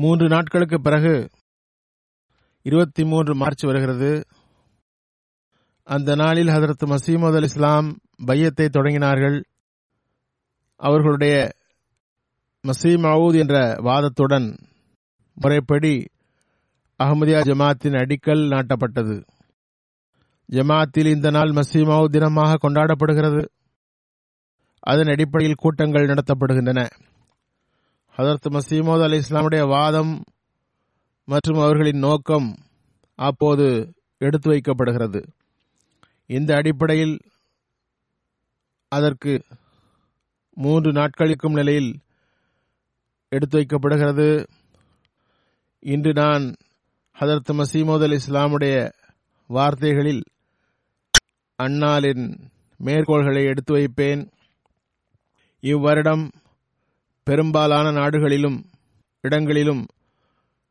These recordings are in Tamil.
மூன்று நாட்களுக்கு பிறகு இருபத்தி மூன்று மார்ச் வருகிறது. அந்த நாளில் ஹதரத் மசீமது அல் இஸ்லாம் பையத்தை தொடங்கினார்கள். அவர்களுடைய மசீம் மவுத் என்ற வாதத்துடன் முறைப்படி அகமதியா ஜமாத்தின் அடிக்கல் நாட்டப்பட்டது. ஜமாத்தில் இந்த நாள் மசீமாவு தினமாக கொண்டாடப்படுகிறது. அதன் அடிப்படையில் கூட்டங்கள் நடத்தப்படுகின்றன. ஹதரத் மசீமோத் அலி இஸ்லாமுடைய வாதம் மற்றும் அவர்களின் நோக்கம் அப்போது எடுத்து வைக்கப்படுகிறது. இந்த அடிப்படையில் அதற்கு மூன்று நாட்களுக்கும் நிலையில் எடுத்து வைக்கப்படுகிறது. இன்று நான் ஹதரத் மசீமோத் அலி இஸ்லாமுடைய வார்த்தைகளில் அன்னாலின் மேற்கோள்களை எடுத்து வைப்பேன். இவ்வருடம் பெரும்பாலான நாடுகளிலும் இடங்களிலும்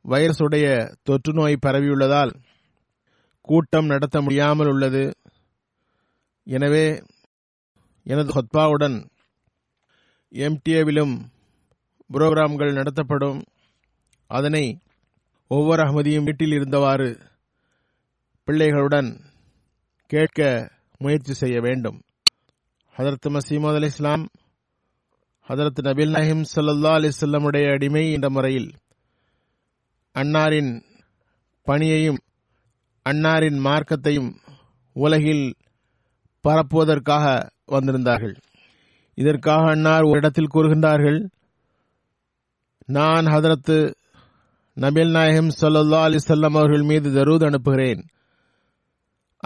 வைரசுடைய தொற்று நோய் பரவியுள்ளதால் கூட்டம் நடத்த முடியாமல் உள்ளது. எனவே எனது ஹொத்பாவுடன் எம்டிஏவிலும் புரோகிராம்கள் நடத்தப்படும். அதனை ஒவ்வொரு அகமதியும் வீட்டில் இருந்தவாறு பிள்ளைகளுடன் கேட்க முயற்சி செய்ய வேண்டும். ஹதரத் மசீமது அலி இஸ்லாம் ஹதரத் நபில் நஹிம் சல்லா அலிசல்லமுடைய அடிமை என்ற முறையில் அன்னாரின் பணியையும் அன்னாரின் மார்க்கத்தையும் உலகில் பரப்புவதற்காக வந்திருந்தார்கள். இதற்காக அன்னார் ஒரு இடத்தில் கூறுகின்றார்கள் நான் ஹதரத்து நபில் நாயகம் சல்லா அலிசல்லம் அவர்கள் மீது தரூத் அனுப்புகிறேன்.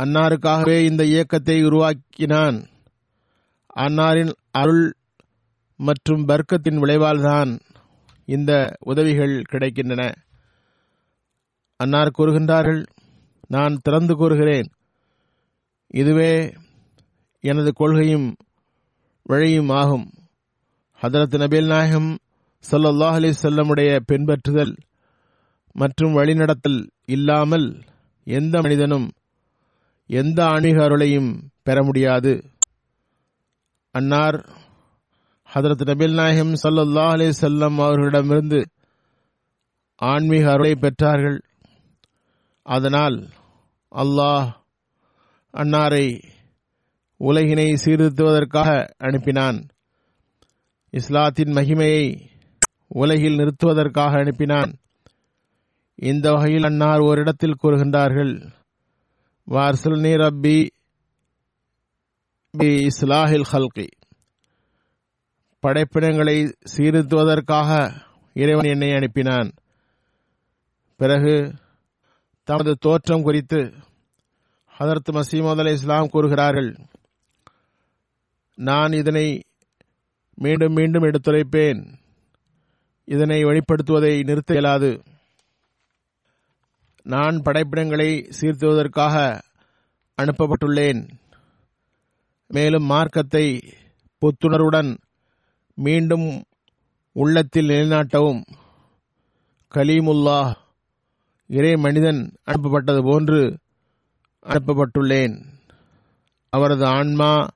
அன்னாருக்காகவே இந்த இயக்கத்தை உருவாக்கினான். அன்னாரின் அருள் மற்றும் வர்க்கத்தின் விளைவால்தான் இந்த உதவிகள் கிடைக்கின்றன. அன்னார் கூறுகின்றார்கள் நான் திறந்து கூறுகிறேன். இதுவே எனது கொள்கையும் வழியும் ஆகும். ஹதரத் நபீல் நாயகம் சல்லாஹ் அலி செல்லமுடைய பின்பற்றுதல் மற்றும் வழிநடத்தல் இல்லாமல் எந்த மனிதனும் எந்த ஆன்மீக அருளையும் பெற முடியாது. அன்னார் ஹதரத் நபில் நாயகம் சல்லா அலி செல்லம் அவர்களிடமிருந்து ஆன்மீக அருளை பெற்றார்கள். அதனால் அல்லாஹ் அன்னாரை உலகினை சீர்திருத்துவதற்காக அனுப்பினான். இஸ்லாத்தின் மகிமையை உலகில் நிறுத்துவதற்காக அனுப்பினான். இந்த வகையில் அன்னார் ஓரிடத்தில் கூறுகின்றார்கள் வார்சல் நீர் அப்பி பி இஸ்லாஹில் ஹல்கி. படைப்பினங்களை சீர்த்துவதற்காக இறைவன் என்னை அனுப்பினான். பிறகு தமது தோற்றம் குறித்து ஹதரத் மசீமது அலி இஸ்லாம் கூறுகிறார்கள் நான் இதனை மீண்டும் மீண்டும் எடுத்துரைப்பேன். இதனை வெளிப்படுத்துவதை நிறுத்த இயலாது. நான் படைப்பிடங்களை சீர்த்துவதற்காக அனுப்பப்பட்டுள்ளேன். மேலும் மார்க்கத்தை புத்துணர்வுடன் மீண்டும் உள்ளத்தில் நிலைநாட்டவும் கலீமுல்லாஹ் இறை மனிதன் அனுப்பப்பட்டது போன்று அனுப்பப்பட்டுள்ளேன். அவரது ஆன்மா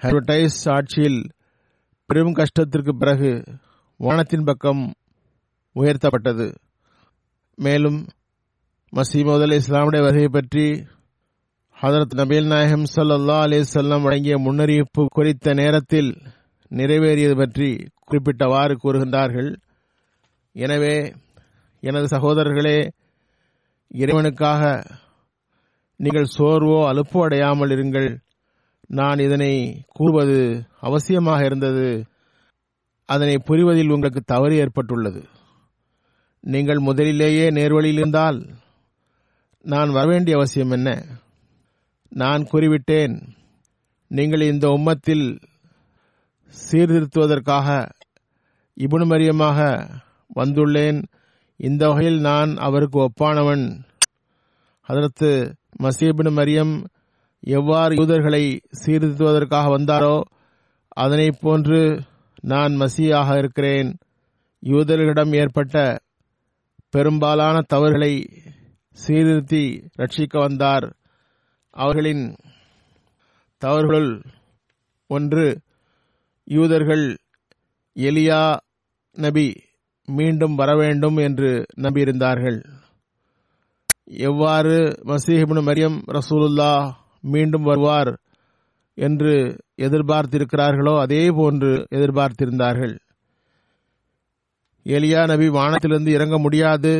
ஹெர்வடைஸ் ஆட்சியில் பெரும் கஷ்டத்திற்கு பிறகு வானத்தின் பக்கம் உயர்த்தப்பட்டது. மேலும் மசீமோத் அலி இஸ்லாமுடைய வருகை பற்றி ஹதரத் நபீல் நாயகம் சல்லா அலிசல்லாம் வழங்கிய முன்னறிவிப்பு குறித்த நேரத்தில் நிறைவேறியது பற்றி குறிப்பிட்டவாறு கூறுகின்றார்கள். எனவே எனது சகோதரர்களே இறைவனுக்காக நீங்கள் சோர்வோ அலுப்போ அடையாமல் இருங்கள். நான் இதனை கூறுவது அவசியமாக இருந்தது. அதனை புரிவதில் உங்களுக்கு தவறு ஏற்பட்டுள்ளது. நீங்கள் முதலிலேயே நேர்வழியில் இருந்தால் நான் வரவேண்டிய அவசியம் என்ன? நான் கூறிவிட்டேன். நீங்கள் இந்த உம்மத்தில் சீர்திருத்துவதற்காக இபுனு மரியமாக வந்துள்ளேன். இந்த வகையில் நான் அவருக்கு ஒப்பானவன். அதற்கு மசீபின் மரியம் எவ்வாறு யூதர்களை சீர்திருத்துவதற்காக வந்தாரோ அதனை போன்று நான் மசியாக இருக்கிறேன். யூதர்களிடம் ஏற்பட்ட பெரும்பாலான தவறுகளை சீர்திருத்தி ரட்சிக்க வந்தார். அவர்களின் தவறுகளுள் ஒன்று யூதர்கள் எலியா நபி மீண்டும் வரவேண்டும் என்று நம்பியிருந்தார்கள். எவ்வாறு மசீஹிபின் மரியம் ரசூலுல்லா மீண்டும் வருவார் என்று எதிர்பார்த்திருக்கிறார்களோ அதே போன்று எதிர்பார்த்திருந்தார்கள். எலியா நபி வானத்திலிருந்து இறங்க முடியாது.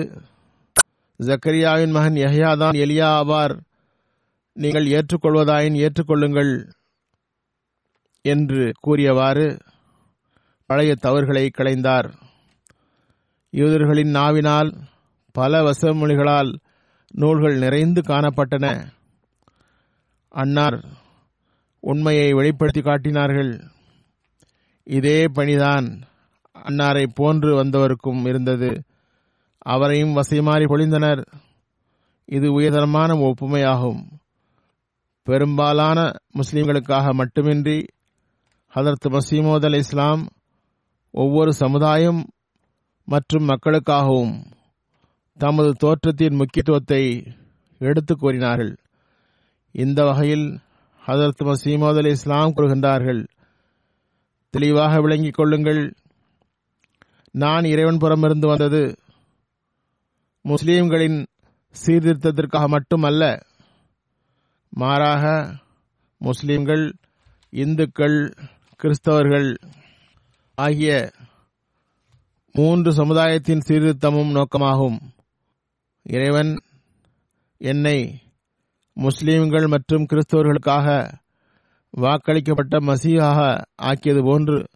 ஜக்கரியாவின் மகன் யஹ்யா தான் எலியா ஆவார். நீங்கள் ஏற்றுக்கொள்வதாயின் ஏற்றுக்கொள்ளுங்கள். என்று கூறியவாறு பழைய தவறுகளை களைந்தார். யூதர்களின் நாவினால் பல வசமொழிகளால் நூல்கள் நிறைந்து காணப்பட்டன. அன்னார் உண்மையை வெளிப்படுத்தி காட்டினார்கள். இதே பணிதான் அன்னாரை போன்று வந்தவருக்கும் இருந்தது. அவரையும் வசைமாறி பொழிந்தனர். இது உயர்தரமான ஒப்புமையாகும். பெரும்பாலான முஸ்லிம்களுக்காக மட்டுமின்றி ஹதரத் மசீமோத் அல் இஸ்லாம் ஒவ்வொரு சமுதாயம் மற்றும் மக்களுக்காகவும் தமது தோற்றத்தின் முக்கியத்துவத்தை எடுத்து கூறினார்கள். இந்த வகையில் ஹதரத் மசீமோத் அலி இஸ்லாம் கூறுகின்றார்கள் தெளிவாக விளங்கிக் கொள்ளுங்கள். நான் இறைவன் புறமிருந்து வந்தது முஸ்லீம்களின் சீர்திருத்தத்திற்காக மட்டுமல்ல மாறாக முஸ்லீம்கள் இந்துக்கள் கிறிஸ்தவர்கள் ஆகிய மூன்று சமுதாயத்தின் சீர்திருத்தமும் நோக்கமாகும். இறைவன் என்னை முஸ்லீம்கள் மற்றும் கிறிஸ்தவர்களுக்காக வாக்களிக்கப்பட்ட மசீகாக ஆக்கியது போன்று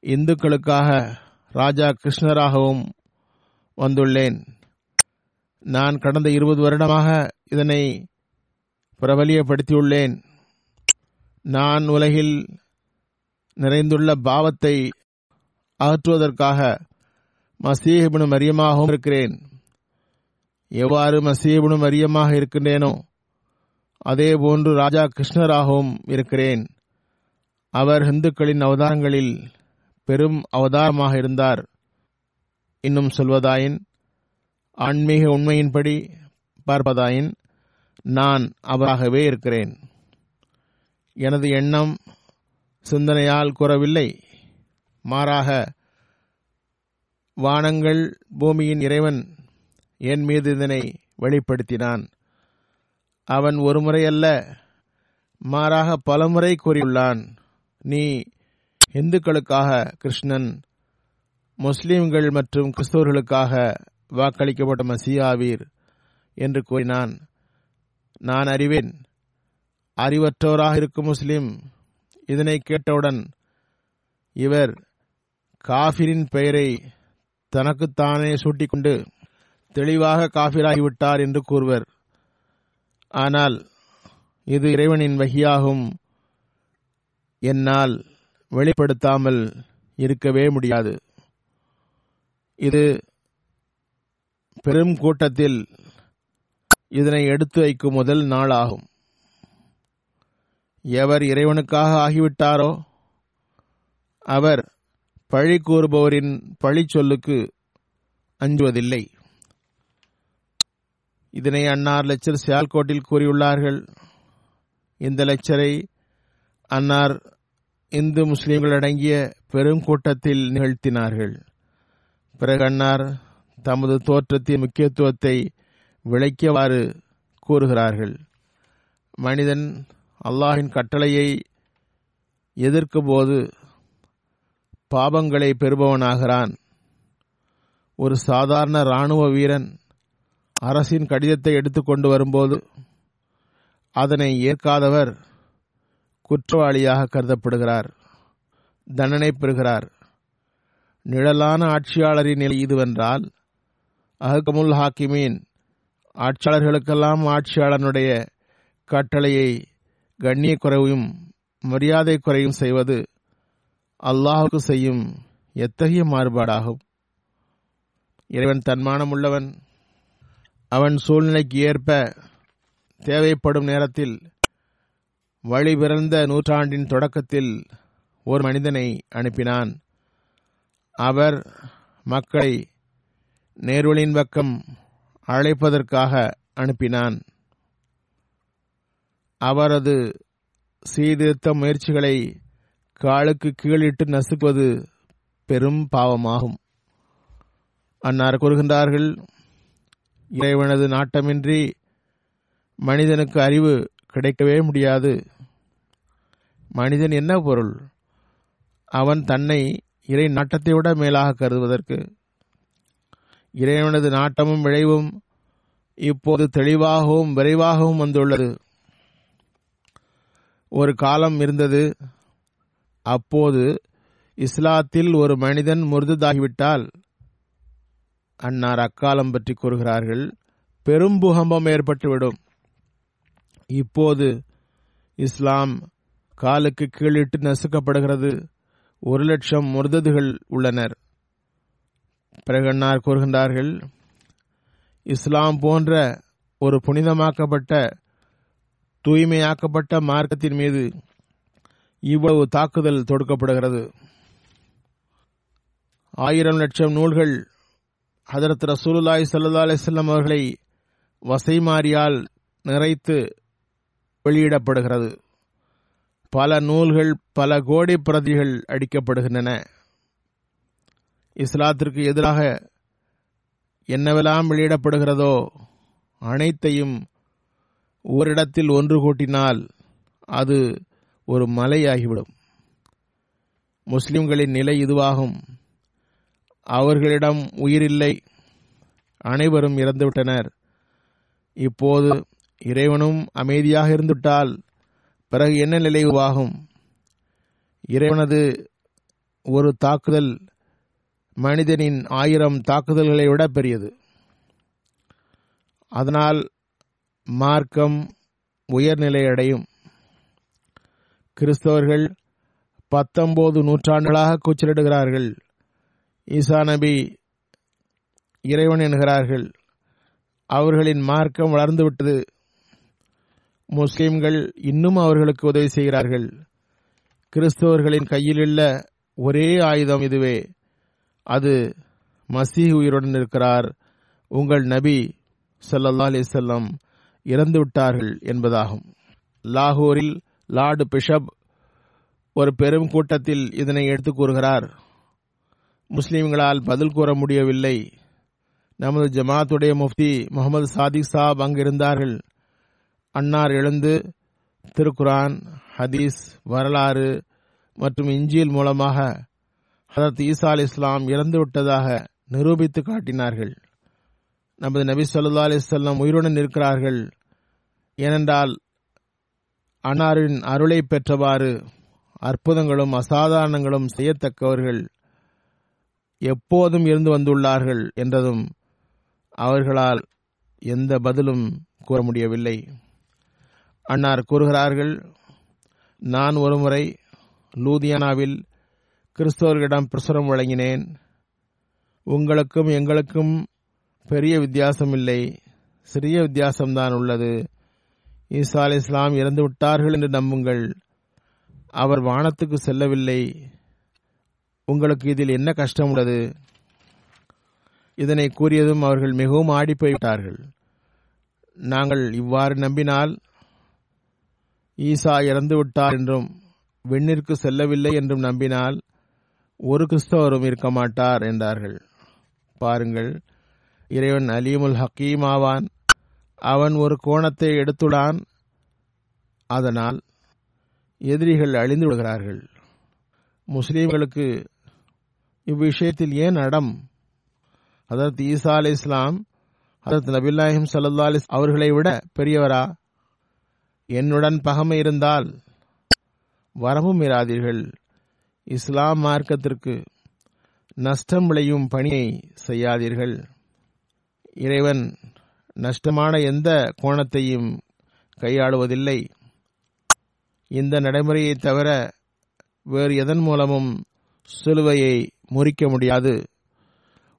இந்துக்களுக்காக ராஜா கிருஷ்ணராகவும் வந்துள்ளேன். நான் கடந்த இருபது வருடமாக இதனை பிரபலியப்படுத்தியுள்ளேன். நான் உலகில் நிறைந்துள்ள பாவத்தை அகற்றுவதற்காக மசீஹிபுனு மரியமாகவும் இருக்கிறேன். எவ்வாறு மசீஹிபுனு மரியமாக இருக்கின்றேனோ அதே போன்று ராஜா கிருஷ்ணராகவும் இருக்கிறேன். அவர் இந்துக்களின் அவதாரங்களில் பெரும் அவதாரமாக இருந்தார். இன்னும் சொல்வதாயின் ஆன்மீக உண்மையின்படி பார்ப்பதாயின் நான் அவராகவே இருக்கிறேன். எனது எண்ணம் சிந்தனையால் கூறவில்லை. மாறாக வானங்கள் பூமியின் இறைவன் என் மீது இதனை வெளிப்படுத்தினான். அவன் ஒருமுறை அல்ல மாறாக பலமுறை கூறியுள்ளான் நீ இந்துக்களுக்காக கிருஷ்ணன் முஸ்லிம்கள் மற்றும் கிறிஸ்தவர்களுக்காக வாக்களிக்கப்பட்ட மசியாவீர் என்று கூறினான். நான் அறிவேன் அறிவற்றோராக இருக்கும் முஸ்லிம் இதனை கேட்டவுடன் இவர் காஃபிரின் பெயரை தனக்குத்தானே சூட்டிக்கொண்டு தெளிவாக காஃபிராகிவிட்டார் என்று கூறுவர். ஆனால் இது இறைவனின் வகியாகும் என்னால் வெளிப்படுத்தாமல் இருக்கவே முடியாது. இது பெரும் கூட்டத்தில் இதனை எடுத்து வைக்கும் முதல் நாளாகும். எவர் இறைவனுக்காக ஆகிவிட்டாரோ? அவர் பழி கூறுபவரின் பழி சொல்லுக்கு அஞ்சுவதில்லை. இதனை அன்னார் லெக்சர் சியால்கோட்டில் கூறியுள்ளார்கள். இந்த லெக்சரை அன்னார் இந்து முஸ்லிம்கள் அடங்கிய பெரும் கூட்டத்தில் நிகழ்த்தினார்கள். பிறகு அன்னார் தமது தோற்றத்தின் முக்கியத்துவத்தை விளக்கியவாறு கூறுகிறார்கள். மனிதன் அல்லாஹின் கட்டளையை எதிர்க்கும்போது பாபங்களை பெறுபவனாகிறான். ஒரு சாதாரண இராணுவ வீரன் அரசின் கடிதத்தை எடுத்துக்கொண்டு வரும்போது அதனை ஏற்காதவர் குற்றவாளியாக கருதப்படுகிறார் தண்டனை பெறுகிறார். நிழலான ஆட்சியாளரின் நிலை இதுவென்றால் அஹ்கமுல் ஹாக்கிமீன் ஆட்சியாளர்களுக்கெல்லாம் ஆட்சியாளனுடைய கட்டளையை கண்ணிய குறைவையும் மரியாதை குறையும் செய்வது அல்லாஹுக்கு செய்யும் எத்தகைய மாறுபாடாகும்? இறைவன் தன்மானம் உள்ளவன் அவன் சூழ்நிலைக்கு ஏற்ப தேவைப்படும் நேரத்தில் வழி பிறந்த நூற்றாண்டின் தொடக்கத்தில் ஒரு மனிதனை அனுப்பினான். அவர் மக்களை நேர்வழியின் பக்கம் அழைப்பதற்காக அனுப்பினான். அவரது சீர்திருத்த முயற்சிகளை காலுக்கு கீழிட்டு நசுக்குவது பெரும் பாவமாகும். அன்னார் கூறுகின்றார்கள் இறைவனது நாட்டமின்றி மனிதனுக்கு அறிவு கிடைக்கவே முடியாது. மனிதன் என்ன பொருள்? அவன் தன்னை இறை நாட்டத்தை விட மேலாக கருதுவதற்கு. இறைவனது நாட்டமும் விளைவும் இப்போது தெளிவாகவும் விரைவாகவும் வந்துள்ளது. ஒரு காலம் இருந்தது. அப்போது இஸ்லாத்தில் ஒரு மனிதன் முருதாகிவிட்டால் அன்னார் அக்காலம் பற்றி கூறுகிறார்கள் பெரும் பூகம்பம் ஏற்பட்டுவிடும். இப்போது இஸ்லாம் காலுக்கு கீழிட்டு நசுக்கப்படுகிறது. ஒரு லட்சம் முருததுகள் உள்ளனர். பிரகண்ணார் கூறுகின்றார்கள் இஸ்லாம் போன்ற ஒரு புனிதமாக்கப்பட்ட தூய்மையாக்கப்பட்ட மார்க்கத்தின் மீது இவ்வளவு தாக்குதல் தொடுக்கப்படுகிறது. ஆயிரம் லட்சம் நூல்கள் ஹதரத் ரசூலுல்லாய் சல்லா அலிஸ்லாம் அவர்களை வசைமாரியால் நிறைத்து வெளியிடப்படுகிறது. பல நூல்கள் பல கோடி பிரதிகள் அடிக்கப்படுகின்றன. இஸ்லாத்திற்கு எதிராக என்னவெல்லாம் வெளியிடப்படுகிறதோ அனைத்தையும் ஓரிடத்தில் ஒன்று கூட்டினால் அது ஒரு மலையாகிவிடும். முஸ்லிம்களின் நிலை இதுவாகும். அவர்களிடம் உயிரில்லை. அனைவரும் இறந்துவிட்டனர். இப்போது இறைவனும் அமைதியாக இருந்துவிட்டால் பிறகு என்ன நிலை உருவாகும்? இறைவனது ஒரு தாக்குதல் மனிதனின் ஆயிரம் தாக்குதல்களை விட பெரியது. அதனால் மார்க்கம் உயர்நிலை அடையும் கிறிஸ்தவர்கள் பத்தொன்பது நூற்றாண்டுகளாக கூச்சலிடுகிறார்கள். ஈசா நபி இறைவன் என்கிறார்கள். அவர்களின் மார்க்கம் வளர்ந்துவிட்டது முஸ்லிம்கள் இன்னும் அவர்களுக்கு உதவி செய்கிறார்கள். கிறிஸ்தவர்களின் கையிலுள்ள ஒரே ஆயுதம் இதுவே. அது மசீஹ் உயிருடன் இருக்கிறார். உங்கள் நபி ஸல்லல்லாஹு அலைஹி இறந்துவிட்டார்கள் என்பதாகும். லாகூரில் லார்டு பிஷப் ஒரு பெரும் கூட்டத்தில் இதனை எடுத்துக் கூறுகிறார். முஸ்லிம்களால் பதில் கூற முடியவில்லை. நமது ஜமாத்துடைய முஃப்தி முகமது சாதிக் சாப் அங்கிருந்தார்கள். அன்னார் எழுந்து திருக்குரான் ஹதீஸ் வரலாறு மற்றும் இஞ்சியல் மூலமாக ஹதரத் ஈசா அலி இஸ்லாம் இறந்து விட்டதாக நிரூபித்து காட்டினார்கள். நமது நபி சொல்லா அலிசல்லாம் உயிருடன் இருக்கிறார்கள். ஏனென்றால் அன்னாரின் அருளை பெற்றவாறு அற்புதங்களும் அசாதாரணங்களும் செய்யத்தக்கவர்கள் எப்போதும் இருந்து வந்துள்ளார்கள் என்றதும் அவர்களால் எந்த பதிலும் கூற முடியவில்லை. அன்னார் கூறுகிறார்கள் நான் ஒருமுறை லூதியானாவில் கிறிஸ்தவர்களிடம் பிரசுரம் வழங்கினேன். உங்களுக்கும் எங்களுக்கும் பெரிய வித்தியாசம் இல்லை சிறிய வித்தியாசம்தான் உள்ளது. ஈசா அலி இஸ்லாம் இறந்து விட்டார்கள் என்று நம்புங்கள். அவர் வானத்துக்கு செல்லவில்லை. உங்களுக்கு இதில் என்ன கஷ்டம் உள்ளது? இதனை கூறியதும் அவர்கள் மிகவும் ஆடிப்போய்விட்டார்கள். நாங்கள் இவ்வாறு நம்பினால் ஈசா இறந்து விட்டார் என்றும் விண்ணிற்கு செல்லவில்லை என்றும் நம்பினால் ஒரு கிறிஸ்தவரும் இருக்க மாட்டார் என்றார்கள். பாருங்கள் இறைவன் அலீமுல் ஹக்கீம் ஆவான். அவன் ஒரு கோணத்தை எடுத்துடான். அதனால் எதிரிகள் அழிந்து விடுகிறார்கள். முஸ்லீம்களுக்கு இவ்விஷயத்தில் ஏன் அடம்? அதற்கு ஈசா அலி இஸ்லாம் அதற்கு நபில்லாஹிம் சல்லா அலிஸ் அவர்களை விட பெரியவரா? என்னுடன் பகமை இருந்தால் வரவும் இராதீர்கள். இஸ்லாம் மார்க்கத்திற்கு நஷ்டம் விளையும் பணியை செய்யாதீர்கள். இறைவன் நஷ்டமான எந்த கோணத்தையும் கையாளுவதில்லை. இந்த நடைமுறையை தவிர வேறு எதன் மூலமும் சிலுவையை முறிக்க முடியாது.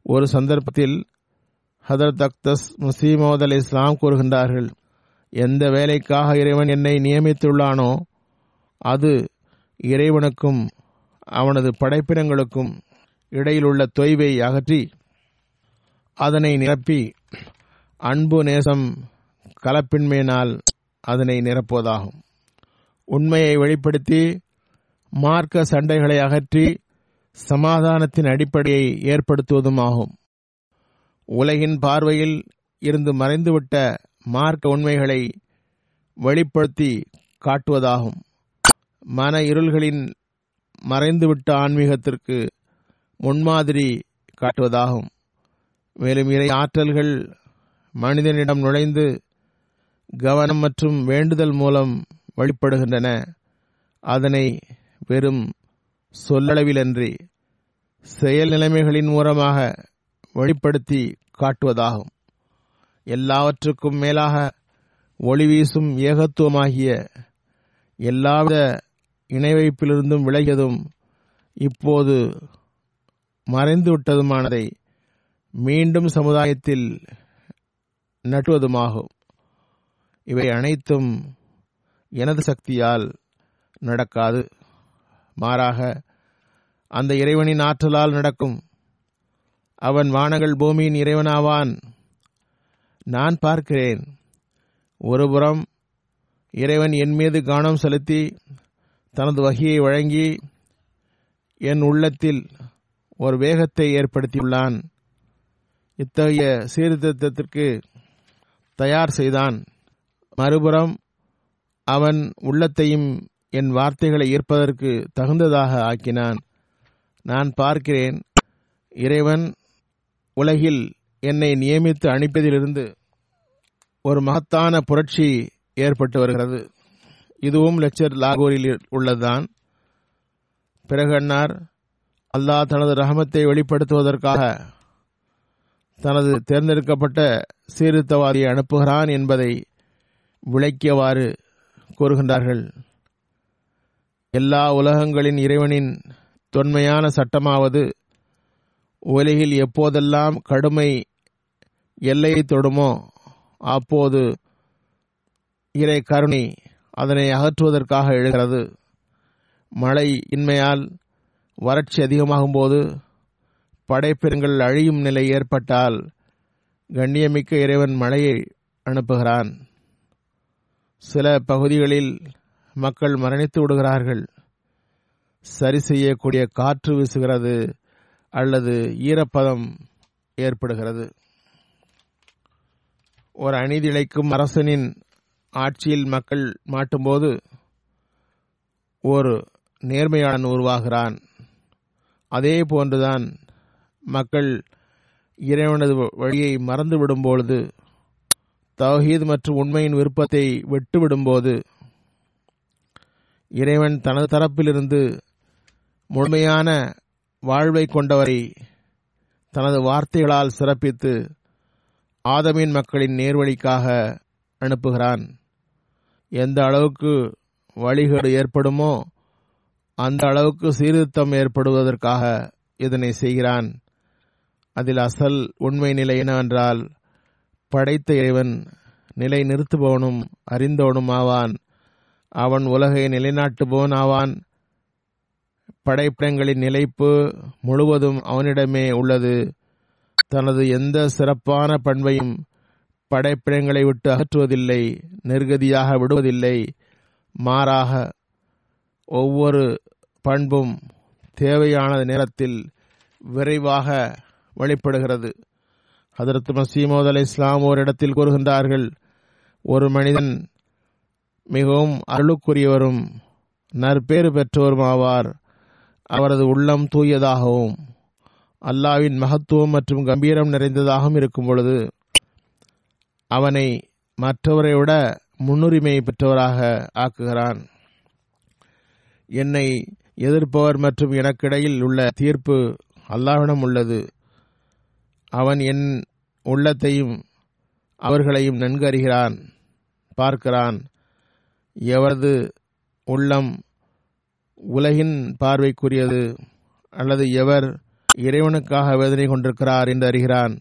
ஒரு சந்தர்ப்பத்தில் ஹதரத் அக்தஸ் முசீமோத் அலி இஸ்லாம் கூறுகின்றார்கள் எந்த வேலைக்காக இறைவன் என்னை நியமித்துள்ளானோ அது இறைவனுக்கும் அவனது படைப்பினங்களுக்கும் இடையிலுள்ள தொய்வை அகற்றி அதனை நிரப்பி அன்பு நேசம் கலப்பின்மையினால் அதனை நிரப்புவதாகும். உண்மையை வெளிப்படுத்தி மார்க்க சண்டைகளை அகற்றி சமாதானத்தின் அடிப்படையை ஏற்படுத்துவதும் ஆகும். உலகின் பார்வையில் இருந்து மறைந்துவிட்ட மார்க்க உண்மைகளை வெளிப்படுத்தி காட்டுவதாகும். மன இருள்களின் மறைந்துவிட்ட ஆன்மீகத்திற்கு முன்மாதிரி காட்டுவதாகும். மேலும் இறை ஆற்றல்கள் மனிதனிடம் நுழைந்து கவனம் மற்றும் வேண்டுதல் மூலம் வழிபடுகின்றன. அதனை வெறும் சொல்லளவிலன்றி செயல் நிலைமைகளின் மூலமாக வெளிப்படுத்தி காட்டுவதாகும். எல்லாவற்றுக்கும் மேலாக ஒளி வீசும் ஏகத்துவமாகிய எல்லாவித இணைவைப்பிலிருந்தும் விலகியதும் இப்போது மறைந்துவிட்டதுமானதை மீண்டும் சமுதாயத்தில் நட்டுவதுமாகும். இவை அனைத்தும் எனது சக்தியால் நடக்காது. மாறாக அந்த இறைவனின் ஆற்றலால் நடக்கும். அவன் வானங்கள் பூமியின் இறைவனாவான். நான் பார்க்கிறேன். ஒருபுறம் இறைவன் என் மீது கவனம் செலுத்தி தனது வகையை வழங்கி என் உள்ளத்தில் ஒரு வேகத்தை ஏற்படுத்தியுள்ளான். இத்தகைய சீர்திருத்தத்திற்கு தயார் செய்தான். மறுபுறம் அவன் உள்ளத்தையும் என் வார்த்தைகளை ஈர்ப்பதற்கு தகுந்ததாக ஆக்கினான். நான் பார்க்கிறேன் இறைவன் உலகில் என்னை நியமித்து அனுப்பியதிலிருந்து ஒரு மகத்தான புரட்சி ஏற்பட்டு வருகிறது. இதுவும் லெக்சர் லாகூரில் உள்ளதுதான். பிறகு அன்னார் அல்லாஹ் தனது ரகமத்தை வெளிப்படுத்துவதற்காக தனது தேர்ந்தெடுக்கப்பட்ட சீர்திருத்தவாதியை அனுப்புகிறான் என்பதை விளக்கியவாறு கூறுகின்றார்கள். எல்லா உலகங்களின் இறைவனின் தொன்மையான சட்டமாவது உலகில் எப்போதெல்லாம் கடுமை எல்லையை தொடுமோ அப்போது இறை கருணை அதனை அகற்றுவதற்காக எழுகிறது. மழை இன்மையால் வறட்சி அதிகமாகும் படைப்பெருங்கள் அழியும் நிலை ஏற்பட்டால் கண்ணியமிக்க இறைவன் மழையை அனுப்புகிறான். சில பகுதிகளில் மக்கள் மரணித்து விடுகிறார்கள். சரி செய்யக்கூடிய காற்று வீசுகிறது அல்லது ஈரப்பதம் ஏற்படுகிறது. ஒரு அநீதி இழைக்கும் அரசனின் ஆட்சியில் மக்கள் மாட்டும்போது ஒரு நேர்மையாளன் உருவாகிறான். அதே போன்றுதான் மக்கள் இறைவனது வழியை மறந்து விடும்பொழுது தௌஹீத் மற்றும் உண்மையின் விருப்பத்தை விட்டுவிடும்போது இறைவன் தனது தரப்பிலிருந்து முழுமையான வாழ்வை கொண்டவரை தனது வார்த்தைகளால் சிறப்பித்து ஆதமின் மக்களின் நேர்வழிக்காக அனுப்புகிறான். எந்த அளவுக்கு வழிகேடு ஏற்படுமோ அந்த அளவுக்கு சீர்திருத்தம் ஏற்படுவதற்காக இதனை செய்கிறான். அதில் அசல் உண்மை நிலை என்னவென்றால் படைத்த இறைவன் நிலை நிறுத்துபவனும் அறிந்தவனும் ஆவான். அவன் உலகை நிலைநாட்டுபவன் ஆவான். படைப்பிடங்களின் நிலைப்பு முழுவதும் அவனிடமே உள்ளது. தனது எந்த சிறப்பான பண்பையும் படைப்பிடங்களை விட்டு அகற்றுவதில்லை நிர்கதியாக விடுவதில்லை. மாறாக ஒவ்வொரு பண்பும் தேவையான நேரத்தில் விரைவாக வெளிப்படுகிறது ஹதரத் மசீமோத் அலை இஸ்லாம் ஓரிடத்தில் கூறுகின்றார்கள் ஒரு மனிதன் மிகவும் அருளுக்குரியவரும் நற்பேறு பெற்றோரும் ஆவார் அவரது உள்ளம் தூயதாகவும் அல்லாவின் மகத்துவம் மற்றும் கம்பீரம் நிறைந்ததாகவும் இருக்கும் பொழுது அவனை மற்றவரை விட முன்னுரிமை பெற்றவராக ஆக்குகிறான். என்னை எதிர்ப்பவர் மற்றும் எனக்கிடையில் உள்ள தீர்ப்பு அல்லாவிடம் உள்ளது. அவன் என் உள்ளத்தையும் அவர்களையும் நன்கு அறிகிறான் பார்க்கிறான். எவரது உள்ளம் உலகின் பார்வைக்குரியது அல்லது எவர் இறைவனுக்காக வேதனை கொண்டிருக்கிறார் என்று அறிகிறான்.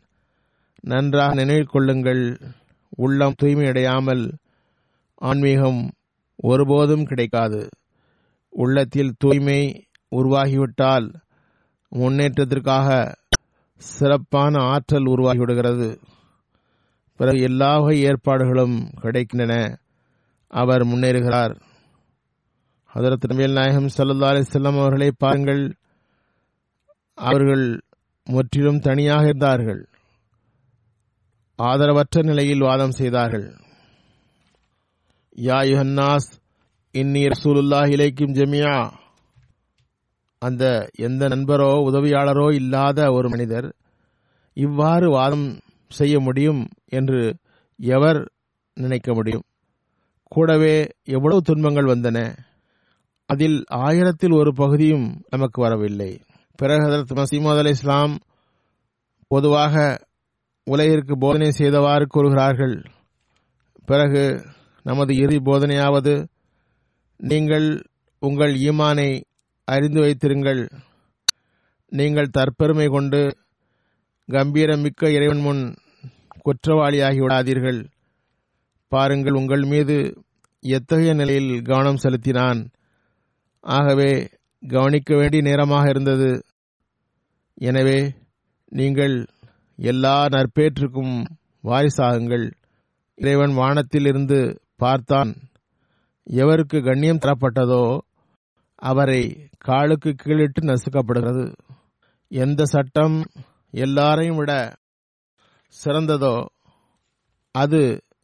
நன்றாக நினைவில் கொள்ளுங்கள் உள்ளம் தூய்மையடையாமல் ஆன்மீகம் ஒருபோதும் கிடைக்காது. உள்ளத்தில் தூய்மை உருவாகிவிட்டால் முன்னேற்றத்திற்காக சிறப்பான ஆற்றல் உருவாகிவிடுகிறது. பிறகு எல்லா வகை ஏற்பாடுகளும் கிடைக்கின்றன. அவர் முன்னேறுகிறார். ஹதரத் நபியல் நாயகம் சல்லா அலிசல்லாம் அவர்களை பாருங்கள். அவர்கள் முற்றிலும் தனியாக இருந்தார்கள். ஆதரவற்ற நிலையில் வாதம் செய்தார்கள். யா யுஹன்னாஸ் இன்னி ரசூலுல்லாஹ் இலைக்கும் ஜெமியா அந்த எந்த நண்பரோ உதவியாளரோ இல்லாத ஒரு மனிதர் இவ்வாறு வாதம் செய்ய முடியும் என்று எவர் நினைக்க முடியும்? கூடவே எவ்வளவு துன்பங்கள் வந்தன? அதில் ஆயிரத்தில் ஒரு பகுதியும் நமக்கு வரவில்லை. பிறகு ஹதரத் மசீமது அலி இஸ்லாம் பொதுவாக உலகிற்கு போதனை செய்தவாறு கூறுகிறார்கள். பிறகு நமது இறுதி போதனையாவது நீங்கள் உங்கள் ஈமானை அறிந்து வைத்திருங்கள். நீங்கள் தற்பெருமை கொண்டு கம்பீரமிக்க இறைவன் முன் குற்றவாளியாகி விடாதீர்கள் பாருங்கள் உங்கள் மீது எத்தகைய நிலையில் கவனம் செலுத்தினான். ஆகவே கவனிக்க வேண்டிய நேரமாக இருந்தது. எனவே நீங்கள் எல்லா நற்பேற்றுக்கும் வாரிசாகுங்கள். இறைவன் வானத்தில் இருந்து பார்த்தான். எவருக்கு கண்ணியம் தரப்பட்டதோ அவரை காலுக்கு கீழிட்டு நசுக்கப்படுகிறது. எந்த சட்டம் எல்லாரையும் விட சிறந்ததோ அது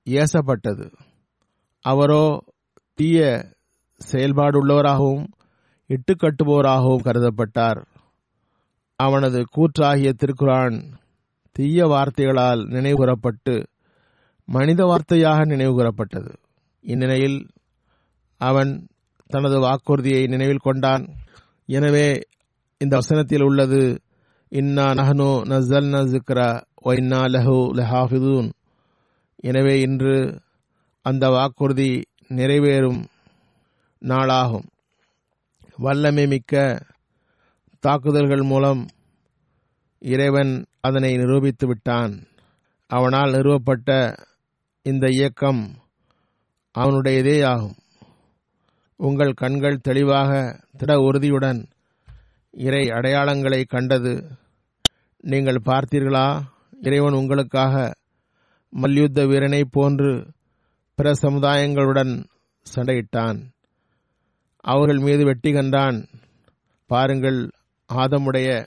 ஏசப்பட்டது. அவரோ தீய செயல்பாடுள்ளவராகவும் இட்டுக்கட்டுபவராகவும் கருதப்பட்டார். அவனது கூற்றாகிய திருக்குரான் தீய வார்த்தைகளால் நினைவுகூரப்பட்டு மனித வார்த்தையாக நினைவுகூரப்பட்டது இந்நிலையில் அவன் தனது வாக்குறுதியை நினைவில் கொண்டான். எனவே இந்த வசனத்தில் உள்ளது இன்னா நஹனு நசல் நசுக்ரா ஒயின்னா லஹு லஹாஃபிதூன். எனவே இன்று அந்த வாக்குறுதி நிறைவேறும் நாளாகும். வல்லமை மிக்க தாக்குதல்கள் மூலம் இறைவன் அதனை நிரூபித்து விட்டான். அவனால் நிறுவப்பட்ட இந்த இயக்கம் அவனுடையதே ஆகும் உங்கள் கண்கள் தெளிவாக திட உறுதியுடன் இறை அடையாளங்களை கண்டது. நீங்கள் பார்த்தீர்களா? இறைவன் உங்களுக்காக மல்யுத்த வீரனை போன்று பிற சமுதாயங்களுடன் சண்டையிட்டான். அவர்கள் மீது வெட்டி கண்டான். பாருங்கள் ஆதமுடைய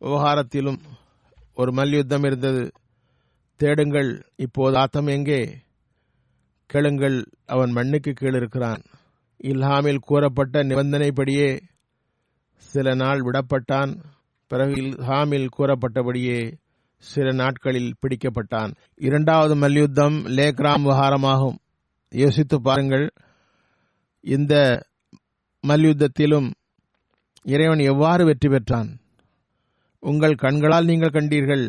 விவகாரத்திலும் ஒரு மல்யுத்தம் இருந்தது. தேடுங்கள் இப்போது ஆத்தம் எங்கே? கேளுங்கள் அவன் மண்ணுக்கு கீழ் இருக்கிறான். இல்ஹாமில் கூறப்பட்ட நிபந்தனைப்படியே சில நாள் விடப்பட்டான். பிறகு இல்ஹாமில் கூறப்பட்டபடியே சில நாட்களில் பிடிக்கப்பட்டான். இரண்டாவது மல்யுத்தம் லேக்ராம் விவகாரமாகும். யோசித்து பாருங்கள் இந்த மல்யுத்தத்திலும் இறைவன் எவ்வாறு வெற்றி பெற்றான்? உங்கள் கண்களால் நீங்கள் கண்டீர்கள்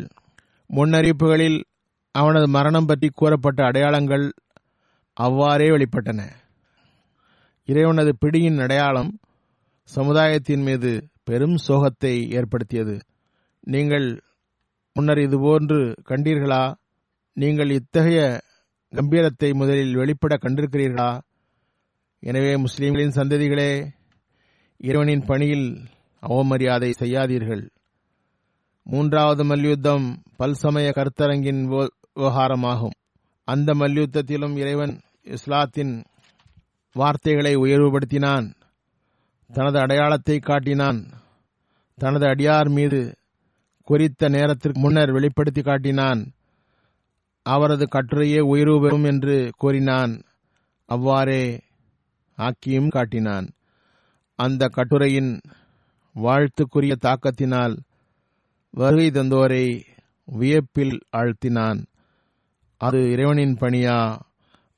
முன்னறிப்புகளில் அவனது மரணம் பற்றி கூறப்பட்ட அடையாளங்கள் அவ்வாறே வெளிப்பட்டன. இறைவனது பிடியின் அடையாளம் சமுதாயத்தின் மீது பெரும் சோகத்தை ஏற்படுத்தியது. நீங்கள் முன்னர் இதுபோன்று கண்டீர்களா? நீங்கள் இத்தகைய கம்பீரத்தை முதலில் வெளிப்பட கண்டிருக்கிறீர்களா? எனவே முஸ்லிம்களின் சந்ததிகளே இறைவனின் பணியில் அவமரியாதை செய்யாதீர்கள். மூன்றாவது மல்யுத்தம் பல்சமய கருத்தரங்கின் விவகாரமாகும். அந்த மல்யுத்தத்திலும் இறைவன் இஸ்லாத்தின் வார்த்தைகளை உயர்வுபடுத்தினான். தனது அடையாளத்தை காட்டினான். தனது அடியார் மீது குறித்த நேரத்திற்கு முன்னர் வெளிப்படுத்தி காட்டினான். அவரது கட்டுரையே உயர்வு பெறும் என்று கூறினான். அவ்வாறே ஆக்கியும் காட்டினான். அந்த கட்டுரையின் வாழ்த்துக்குரிய தாக்கத்தினால் வருகை தந்தோரை வியப்பில் ஆழ்த்தினான். அது இறைவனின் பணியா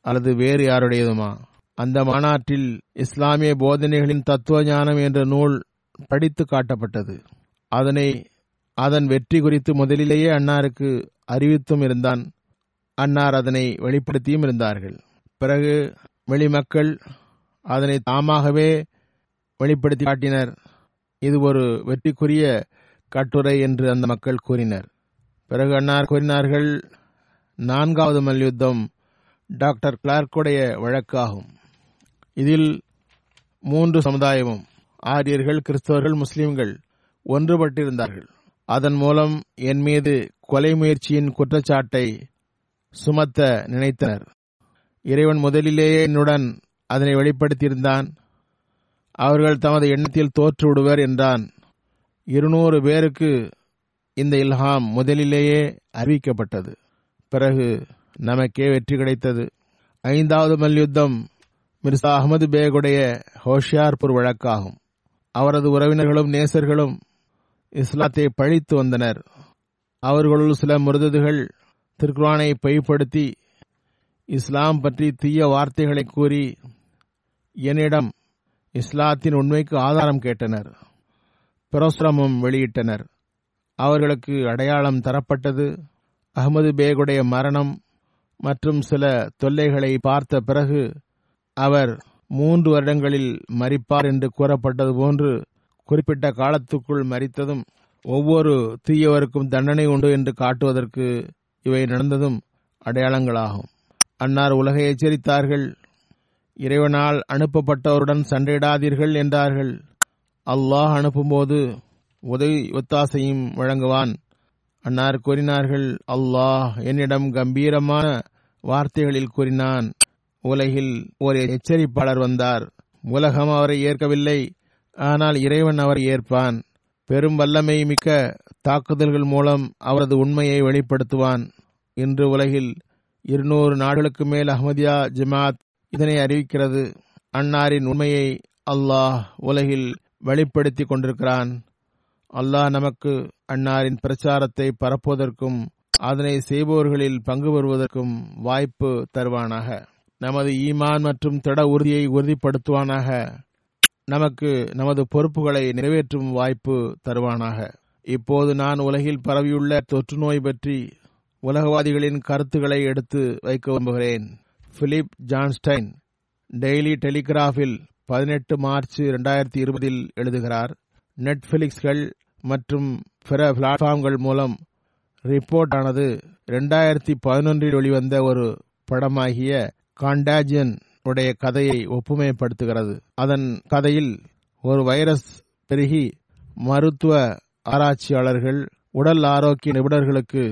அல்லது வேறு யாருடையதுமா? அந்த மாநாட்டில் இஸ்லாமிய போதனைகளின் தத்துவ ஞானம் என்ற நூல் படித்து காட்டப்பட்டது. அதனை அதன் வெற்றி குறித்து முதலிலேயே அன்னாருக்கு அறிவித்தும் இருந்தான். அன்னார் அதனை வெளிப்படுத்தியும் இருந்தார்கள். பிறகு வெளிமக்கள் அதனை தாமாகவே வெளிப்படுத்தி காட்டினர். இது ஒரு வெற்றிக்குரிய கட்டுரை என்று அந்த மக்கள் கூறினர். பிறகு அன்னார் கூறினார்கள் நான்காவது மல்யுத்தம் டாக்டர் கிளார்க்குடைய வழக்காகும். இதில் மூன்று சமுதாயமும் ஆரியர்கள் கிறிஸ்தவர்கள் முஸ்லிம்கள் ஒன்றுபட்டிருந்தார்கள். அதன் மூலம் என் மீது கொலை முயற்சியின் குற்றச்சாட்டை சுமத்த நினைத்தனர். இறைவன் முதலிலேயே என்னுடன் அதனை வெளிப்படுத்தியிருந்தான். அவர்கள் தமது எண்ணத்தில் தோற்று விடுவர் என்றான். இருநூறு பேருக்கு இந்த இல்ஹாம் முதலிலேயே அறிவிக்கப்பட்டது. பிறகு நமக்கே வெற்றி கிடைத்தது. ஐந்தாவது மல்யுத்தம் மிர்சா அகமது பேகுடைய ஹோஷியார்பூர் வழக்காகும். அவரது உறவினர்களும் நேசர்களும் இஸ்லாத்தை பழித்து வந்தனர். அவர்களுள் சில முருததுகள் திருக்குரானை பொய்ப்படுத்தி இஸ்லாம் பற்றி தீய வார்த்தைகளை கூறி என்னிடம் இஸ்லாத்தின் உண்மைக்கு ஆதாரம் கேட்டனர். பிரசுரமும் வெளியிட்டனர். அவர்களுக்கு அடையாளம் தரப்பட்டது. அகமது பேகுடைய மரணம் மற்றும் சில தொல்லைகளை பார்த்த பிறகு அவர் மூன்று வருடங்களில் மறிப்பார் என்று கூறப்பட்டது போன்று குறிப்பிட்ட காலத்துக்குள் மறித்ததும் ஒவ்வொரு தீயவருக்கும் தண்டனை உண்டு என்று காட்டுவதற்கு இவை நடந்ததும் அடையாளங்களாகும். அன்னார் உலகை எச்சரித்தார்கள். இறைவனால் அனுப்பப்பட்டவருடன் சண்டையிடாதீர்கள் என்றார்கள். அல்லாஹ் அனுப்பும்போது உதவி ஒத்தாசையும் வழங்குவான். அன்னார் கூறினார்கள் அல்லாஹ் என்னிடம் கம்பீரமான வார்த்தைகளில் கூறினான். உலகில் ஒரு எச்சரிப்பாளர் வந்தார். உலகம் அவரை ஏற்கவில்லை. ஆனால் இறைவன் அவரை ஏற்பான். பெரும் வல்லமை மிக்க தாக்குதல்கள் மூலம் அவரது உண்மையை வெளிப்படுத்துவான். இன்று உலகில் இருநூறு நாடுகளுக்கு மேல் அஹமதியா ஜமாத் இதனை அறிவிக்கிறது. அன்னாரின் உண்மையை அல்லாஹ் உலகில் வெளிப்படுத்தி கொண்டிருக்கிறான். அல்லாஹ் நமக்கு அன்னாரின் பிரச்சாரத்தை பரப்புவதற்கும் அதனை செய்பவர்களில் பங்கு பெறுவதற்கும் வாய்ப்பு தருவானாக. நமது ஈமான் மற்றும் திட உறுதியை உறுதிப்படுத்துவானாக. நமக்கு நமது பொறுப்புகளை நிறைவேற்றும் வாய்ப்பு தருவானாக. இப்போது நான் உலகில் பரவியுள்ள தொற்று நோய் பற்றி உலகவாதிகளின் கருத்துக்களை எடுத்து வைக்க விரும்புகிறேன். பிலிப் ஜான்ஸ்டைன் டெய்லி டெலிகிராஃபில் பதினெட்டு மார்ச் இரண்டாயிரத்தி இருபதில் எழுதுகிறார் நெட்ஃபிளிக்ஸ்கள் மற்றும் பிற பிளாட்ஃபார்ம்கள் மூலம் ரிப்போர்ட் ஆனது ரெண்டாயிரத்தி பதினொன்றில் வெளிவந்த ஒரு படமாகிய காண்டாஜியன் உடைய கதையை ஒப்புமைப்படுத்துகிறது. அதன் கதையில் ஒரு வைரஸ் பெருகி மருத்துவ ஆராய்ச்சியாளர்கள் உடல் ஆரோக்கிய நிபுணர்களுக்கு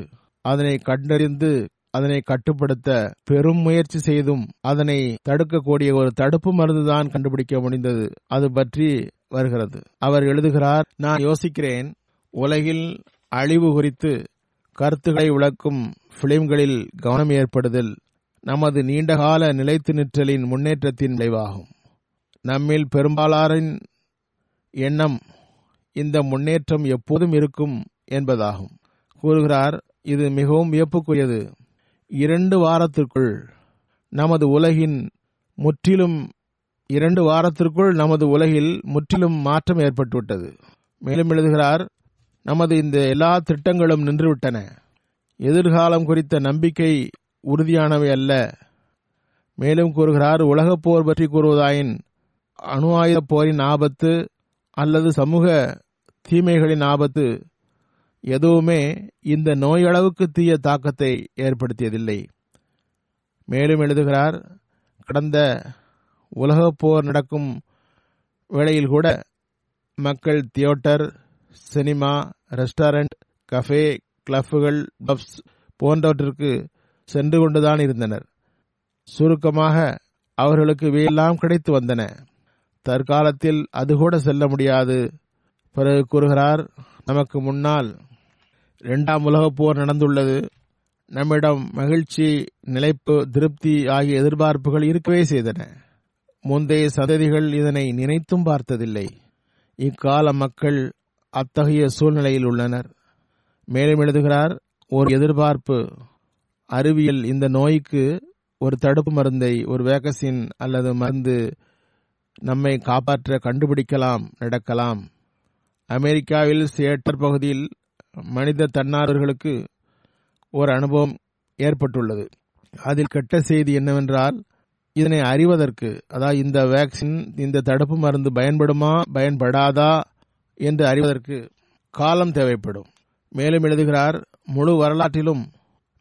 அதனை கண்டறிந்து அதனை கட்டுப்படுத்த பெரும் முயற்சி செய்தும் அதனை தடுக்கக்கூடிய ஒரு தடுப்பு மருந்துதான் கண்டுபிடிக்க முடிந்தது. அது பற்றி வருகிறது. அவர் எழுதுகிறார் நான் யோசிக்கிறேன் உலகில் அழிவு குறித்து கருத்துக்களை விளக்கும் பிலிம்களில் கவனம் ஏற்படுதல் நமது நீண்டகால நிலைத்து நிற்றலின் முன்னேற்றத்தின் விளைவாகும். நம்மில் பெரும்பாலாரின் எண்ணம் இந்த முன்னேற்றம் எப்போதும் இருக்கும் என்பதாகும் கூறுகிறார் இது மிகவும் வியப்புக்குரியது. இரண்டு வாரத்திற்குள் நமது உலகின் முற்றிலும் இரண்டு வாரத்திற்குள் நமது உலகில் முற்றிலும் மாற்றம் ஏற்பட்டுவிட்டது. மேலும் எழுதுகிறார் நமது இந்த எல்லா திட்டங்களும் நின்றுவிட்டன. எதிர்காலம் குறித்த நம்பிக்கை உறுதியானவை அல்ல. மேலும் கூறுகிறார் உலகப் போர் பற்றி கூறுவதாயின் அணு ஆயுத போரின் ஆபத்து அல்லது சமூக தீமைகளின் ஆபத்து எதுவுமே இந்த நோயளவுக்கு தீய தாக்கத்தை ஏற்படுத்தியதில்லை மேலும் எழுதுகிறார் கடந்த உலகப் போர் நடக்கும் வேளையில் கூட மக்கள் தியேட்டர் சினிமா ரெஸ்டாரண்ட் கஃபே கிளப்புகள் பப்ஸ் போன்றவற்றிற்கு சென்று கொண்டுதான் இருந்தனர். சுருக்கமாக அவர்களுக்கு இவையெல்லாம் கிடைத்து வந்தன. தற்காலத்தில் அது கூட செல்ல முடியாது. பிறகு கூறுகிறார் நமக்கு முன்னால் இரண்டாம் உலகப் போர் நடந்துள்ளது. நம்மிடம் மகிழ்ச்சி நிலைப்பு திருப்தி ஆகிய எதிர்பார்ப்புகள் இருக்கவே செய்தன. முந்தைய சததிகள் இதனை நினைத்தும் பார்த்ததில்லை. இக்கால மக்கள் அத்தகைய சூழ்நிலையில் உள்ளனர். மேலும் எழுதுகிறார் ஒரு எதிர்பார்ப்பு அறிவியல் இந்த நோய்க்கு ஒரு தடுப்பு மருந்தை ஒரு வேகசின் அல்லது மருந்து நம்மை காப்பாற்ற கண்டுபிடிக்கலாம் நடக்கலாம். அமெரிக்காவில் சியேட்டர் பகுதியில் மனித தன்னார்வர்களுக்கு ஒரு அனுபவம் ஏற்பட்டுள்ளது. அதில் கெட்ட செய்தி என்னவென்றால் இதனை அறிவதற்கு அதாவது இந்த வேக்சின் இந்த தடுப்பு மருந்து பயன்படுமா பயன்படாதா என்று அறிவதற்கு காலம் தேவைப்படும். மேலும் எழுதுகிறார் முழு வரலாற்றிலும்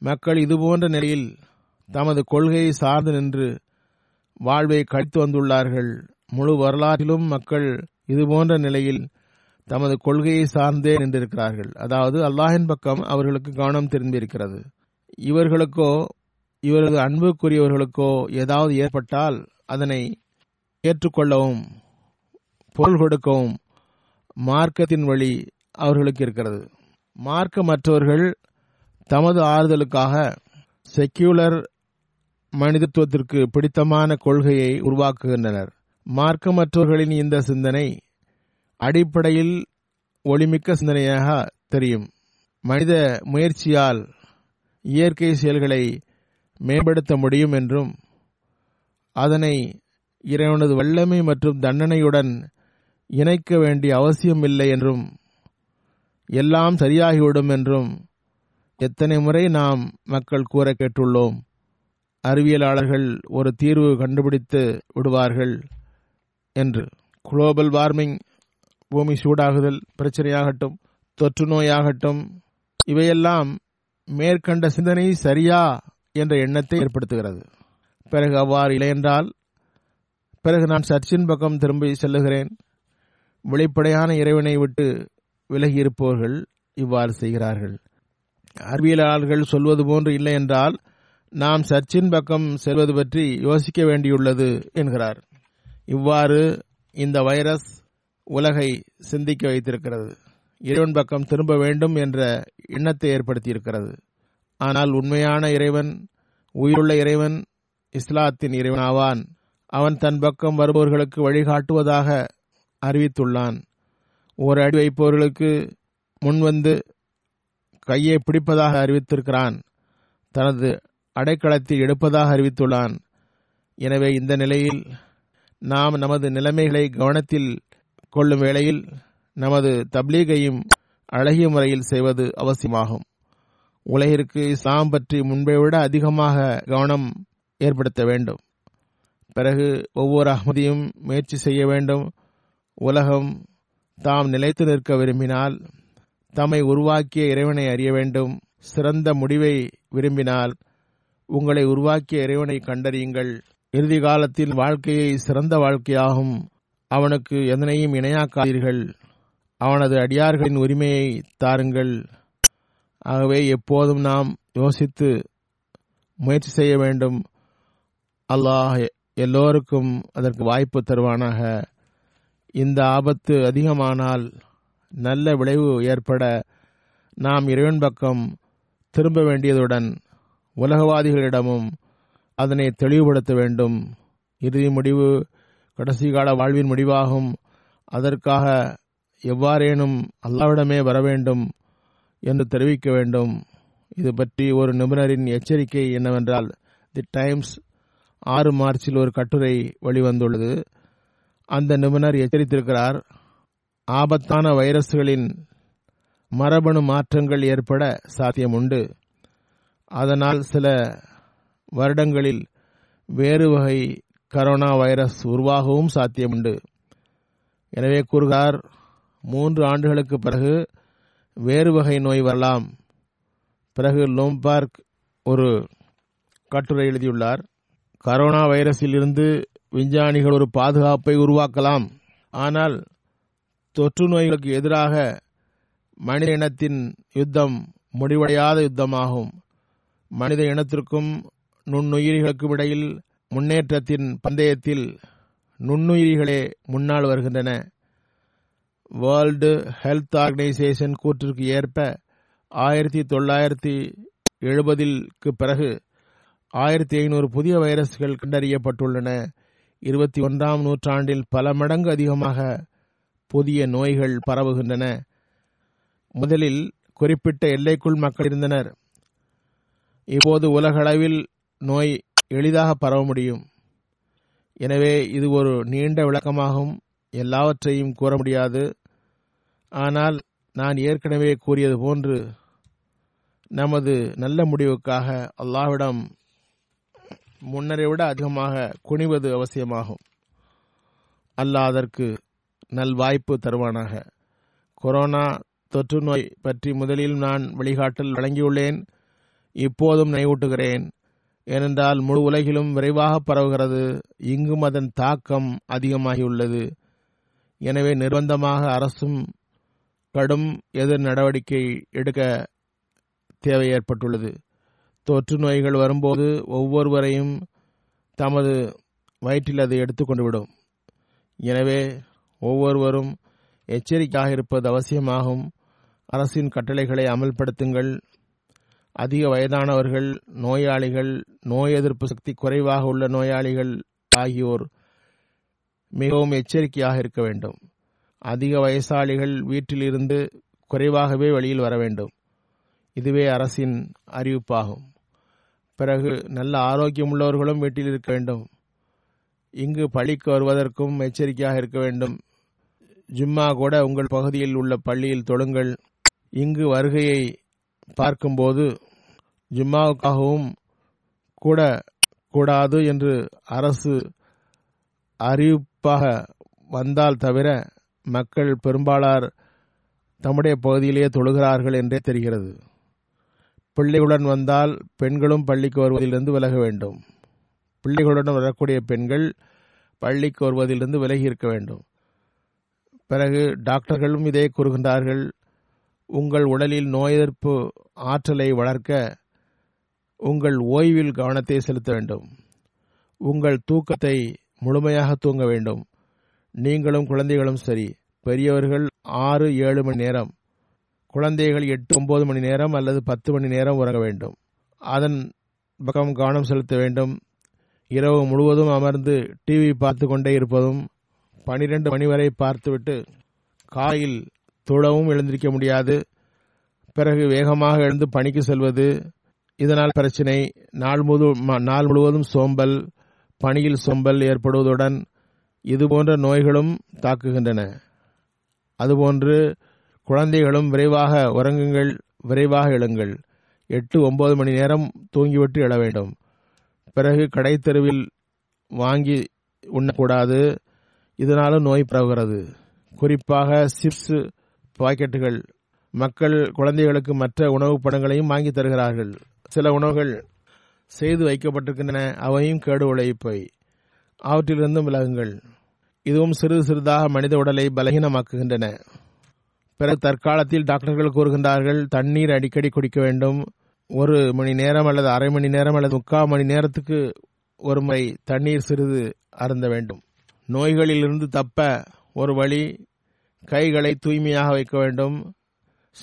மக்கள் இதுபோன்ற நிலையில் தமது கொள்கையை சார்ந்து நின்று வாழ்வை கழித்து வந்துள்ளார்கள். முழு வரலாற்றிலும் மக்கள் இதுபோன்ற நிலையில் தமது கொள்கையை சார்ந்தே நின்றிருக்கிறார்கள். அதாவது அல்லாஹின் பக்கம் அவர்களுக்கு கவனம் திரும்பியிருக்கிறது. இவர்களுக்கோ இவரது அன்புக்குரியவர்களுக்கோ ஏதாவது ஏற்பட்டால் அதனை ஏற்றுக்கொள்ளவும் பொருள் கொடுக்கவும் மார்க்கத்தின் வழி அவர்களுக்கு இருக்கிறது. மார்க்கமற்றவர்கள் தமது ஆறுதலுக்காக செக்யூலர் மனிதத்துவத்திற்கு பிடித்தமான கொள்கையை உருவாக்குகின்றனர். மார்க்கமற்றவர்களின் இந்த சிந்தனை அடிப்படையில் ஒளிமிக்க சிந்தனையாக தெரியும். மனித முயற்சியால் இயற்கை செயல்களை மேம்படுத்த முடியும் என்றும் அதனை இறைவனது வல்லமை மற்றும் தண்டனையுடன் இணைக்க வேண்டிய அவசியமில்லை என்றும் எல்லாம் சரியாகிவிடும் என்றும் எத்தனை முறை நாம் மக்கள் கூற கேட்டுள்ளோம். அறிவியலாளர்கள் ஒரு தீர்வு கண்டுபிடித்து விடுவார்கள் என்று. குளோபல் வார்மிங் பூமி சூடாகுதல் பிரச்சனையாகட்டும் தொற்று நோயாகட்டும் இவையெல்லாம் மேற்கண்ட சிந்தனை சரியா என்ற எண்ணத்தை ஏற்படுத்துகிறது. பிறகு அவ்வாறு இல்லையென்றால் பிறகு நான் சர்ச்சின் பக்கம் திரும்பி செல்லுகிறேன். வெளிப்படையான இறைவனை விட்டு விலகியிருப்பவர்கள் இவ்வாறு செய்கிறார்கள். அறிவியலாளர்கள் சொல்வது போன்று இல்லை என்றால் நாம் சர்ச்சின் பக்கம் செல்வது பற்றி யோசிக்க வேண்டியுள்ளது என்கிறார். இவ்வாறு இந்த வைரஸ் உலகை சிந்திக்க வைத்திருக்கிறது. இறைவன் பக்கம் திரும்ப வேண்டும் என்ற எண்ணத்தை ஏற்படுத்தியிருக்கிறது. ஆனால் உண்மையான இறைவன் உயிருள்ள இறைவன் இஸ்லாத்தின் இறைவன் ஆவான். அவன் தன் பக்கம் வருபவர்களுக்கு வழிகாட்டுவதாக அறிவித்துள்ளான். ஒரு அடி வைப்பவர்களுக்கு முன்வந்து கையை பிடிப்பதாக அறிவித்திருக்கிறான். தனது அடைக்கலத்தை எடுப்பதாக அறிவித்துள்ளான். எனவே இந்த நிலையில் நாம் நமது நிலைமைகளை கவனத்தில் கொள்ளும் வேளையில் நமது தப்லீகையும் அழகிய முறையில் செய்வது அவசியமாகும். உலகிற்கு இஸ்லாம் பற்றி முன்பை விட அதிகமாக கவனம் ஏற்படுத்த வேண்டும். பிறகு ஒவ்வொரு அகமதியும் முயற்சி செய்ய வேண்டும். உலகம் தாம் நிலைத்து நிற்க விரும்பினால் தம்மை உருவாக்கிய இறைவனை அறிய வேண்டும். சிறந்த முடிவை விரும்பினால் உங்களை உருவாக்கிய இறைவனை கண்டறியுங்கள். இறுதி காலத்தில் வாழ்க்கையை சிறந்த வாழ்க்கையாகும். அவனுக்கு எதனையும் இணையாக்காதீர்கள். அவனது அடியார்களின் உரிமையை தாருங்கள். ஆகவே எப்போதும் நாம் யோசித்து முயற்சி செய்ய வேண்டும். அல்லாஹ் எல்லோருக்கும் அதற்கு வாய்ப்பு தருவானாக. இந்த ஆபத்து அதிகமானால் நல்ல விளைவு ஏற்பட நாம் இறைவன் பக்கம் திரும்ப வேண்டியதுடன் உலகவாதிகளிடமும் அதனை தெளிவுபடுத்த வேண்டும். இறுதி முடிவு கடைசி கால வாழ்வின் முடிவாகும். அதற்காக எவ்வாறேனும் அல்லாவிடமே வர வேண்டும். என்று தெரிவிக்க வேண்டும். இது பற்றி ஒரு நிபுணரின் எச்சரிக்கை என்னவென்றால் தி டைம்ஸ் ஆறு மார்ச்சில் ஒரு கட்டுரை வெளிவந்துள்ளது. அந்த நிபுணர் எச்சரித்திருக்கிறார் ஆபத்தான வைரஸ்களின் மரபணு மாற்றங்கள் ஏற்பட சாத்தியம் உண்டு அதனால் சில வருடங்களில் வேறு வகை கரோனா வைரஸ் உருவாகவும் சாத்தியமுண்டு. எனவே கூறுகிறார் மூன்று ஆண்டுகளுக்கு பிறகு வேறு வகை நோய் வரலாம். பிறகு லோம்பார்க் ஒரு கட்டுரை எழுதியுள்ளார். கரோனா வைரஸில் இருந்து விஞ்ஞானிகள் ஒரு பாதுகாப்பை உருவாக்கலாம். ஆனால் தொற்று நோய்களுக்கு எதிராக மனித இனத்தின் யுத்தம் முடிவடையாத யுத்தமாகும். மனித இனத்திற்கும் நுண்ணுயிரிகளுக்கும் இடையில் முன்னேற்றத்தின் பந்தயத்தில் நுண்ணுயிரிகளே முன்னால் வருகின்றன. வேர்ல்டு ஹெல்த் ஆர்கனைசேஷன் கூற்றிற்கு ஏற்ப ஆயிரத்தி தொள்ளாயிரத்தி எழுபதிற்கு பிறகு ஆயிரத்தி ஐநூறு புதிய வைரஸ்கள் கண்டறியப்பட்டுள்ளன. இருபத்தி ஒன்றாம் நூற்றாண்டில் பல மடங்கு அதிகமாக புதிய நோய்கள் பரவுகின்றன. முதலில் குறிப்பிட்ட எல்லைக்குள் மக்கள் இருந்தனர். இப்போது உலகளவில் நோய் எளிதாக பரவ முடியும். எனவே இது ஒரு நீண்ட விளக்கமாகும். எல்லாவற்றையும் கூற முடியாது. ஆனால் நான் ஏற்கனவே கூறியது போன்று நமது நல்ல முடிவுக்காக அல்லாவிடம் முன்னரை விட அதிகமாக குனிவது அவசியமாகும். அல்லாஹ் அதற்கு நல்வாய்ப்பு தருவானாக. கொரோனா தொற்று நோய் பற்றி முதலில் நான் வழிகாட்டல் வழங்கியுள்ளேன். இப்போதும் நினைவூட்டுகிறேன். ஏனென்றால் முழு உலகிலும் விரைவாக பரவுகிறது. இங்கும் அதன் தாக்கம் அதிகமாகியுள்ளது. எனவே நிர்பந்தமாக அரசும் கடும் எதிர் நடவடிக்கை எடுக்க தேவை ஏற்பட்டுள்ளது. தொற்று நோய்கள் வரும்போது ஒவ்வொருவரையும் தமது வயிற்றில் அதை எடுத்துக்கொண்டு விடும். எனவே ஒவ்வொருவரும் எச்சரிக்கையாக இருப்பது அவசியமாகும். அரசின் கட்டளைகளை அமல்படுத்துங்கள். அதிக வயதானவர்கள் நோயாளிகள் நோய் எதிர்ப்பு சக்தி குறைவாக உள்ள நோயாளிகள் ஆகியோர் மிகவும் எச்சரிக்கையாக இருக்க வேண்டும். அதிக வயசாளிகள் வீட்டில் இருந்து குறைவாகவே வெளியில் வர வேண்டும். இதுவே அரசின் அறிவிப்பாகும். பிறகு நல்ல ஆரோக்கியமுள்ளவர்களும் வீட்டில் இருக்க வேண்டும். இங்கு பள்ளிக்கு வருவதற்கும் எச்சரிக்கையாக இருக்க வேண்டும். ஜும்மா கூட உங்கள் பகுதியில் உள்ள பள்ளியில் தொழுங்கள். இங்கு வருகையை பார்க்கும்போது ஜும்மாவுக்காகவும் கூட கூடாது என்று அரசு அறிவிப்பாக வந்தால் தவிர மக்கள் பெரும்பாலார் தம்முடைய பகுதியிலேயே தொழுகிறார்கள் என்றே தெரிகிறது. பிள்ளைகளுடன் வந்தால் பெண்களும் பள்ளிக்கு வருவதிலிருந்து விலக வேண்டும். பிள்ளைகளுடன் வரக்கூடிய பெண்கள் பள்ளிக்கு வருவதிலிருந்து விலகி இருக்க வேண்டும். பிறகு டாக்டர்களும் இதே கூறுகின்றார்கள் உங்கள் உடலில் நோய் எதிர்ப்பு ஆற்றலை வளர்க்க உங்கள் ஓய்வில் கவனத்தை செலுத்த வேண்டும். உங்கள் தூக்கத்தை முழுமையாக தூங்க வேண்டும். நீங்களும் குழந்தைகளும் சரி. பெரியவர்கள் ஆறு ஏழு மணி நேரம். குழந்தைகள் எட்டு ஒன்பது மணி நேரம் அல்லது பத்து மணி நேரம் உறங்க வேண்டும். அதன் பக்கம் கவனம் செலுத்த வேண்டும். இரவு முழுவதும் அமர்ந்து டிவி பார்த்து கொண்டே இருப்பதும் பனிரெண்டு மணி வரை பார்த்துவிட்டு காலையில் துளவும் எழுந்திருக்க முடியாது. பிறகு வேகமாக எழுந்து பணிக்கு செல்வது இதனால் பிரச்சினை. நாள் முழு நாள் முழுவதும் சோம்பல் பணியில் சோம்பல் ஏற்படுவதுடன் இதுபோன்ற நோய்களும் தாக்குகின்றன. அதுபோன்று குழந்தைகளும் விரைவாக உறங்குங்கள் விரைவாக எழுங்கள். எட்டு ஒன்பது மணி நேரம் தூங்கிவிட்டு எழ வேண்டும். பிறகு கடைத்தெருவில் வாங்கி உண்ணக்கூடாது. இதனாலும் நோய் பரவுகிறது. குறிப்பாக சிப்ஸ் பாக்கெட்டுகள். மக்கள் குழந்தைகளுக்கு மற்ற உணவுப் படங்களையும் வாங்கி தருகிறார்கள். சில உணவுகள் செய்து வைக்கப்பட்டிருக்கின்றன. அவையும் கேடு உழைப்பை அவற்றிலிருந்தும் விலகுங்கள். இதுவும் சிறிது சிறிதாக மனித உடலை பலகீனமாக்குகின்றன. பிறகு தற்காலத்தில் டாக்டர்கள் கூறுகின்றார்கள் தண்ணீர் அடிக்கடி குடிக்க வேண்டும். ஒரு மணி நேரம் அல்லது அரை மணி நேரம் அல்லது முக்கால் மணி நேரத்துக்கு ஒரு முறை தண்ணீர் சிறிது அருந்த வேண்டும். நோய்களிலிருந்து தப்ப ஒரு வழி கைகளை தூய்மையாக வைக்க வேண்டும்.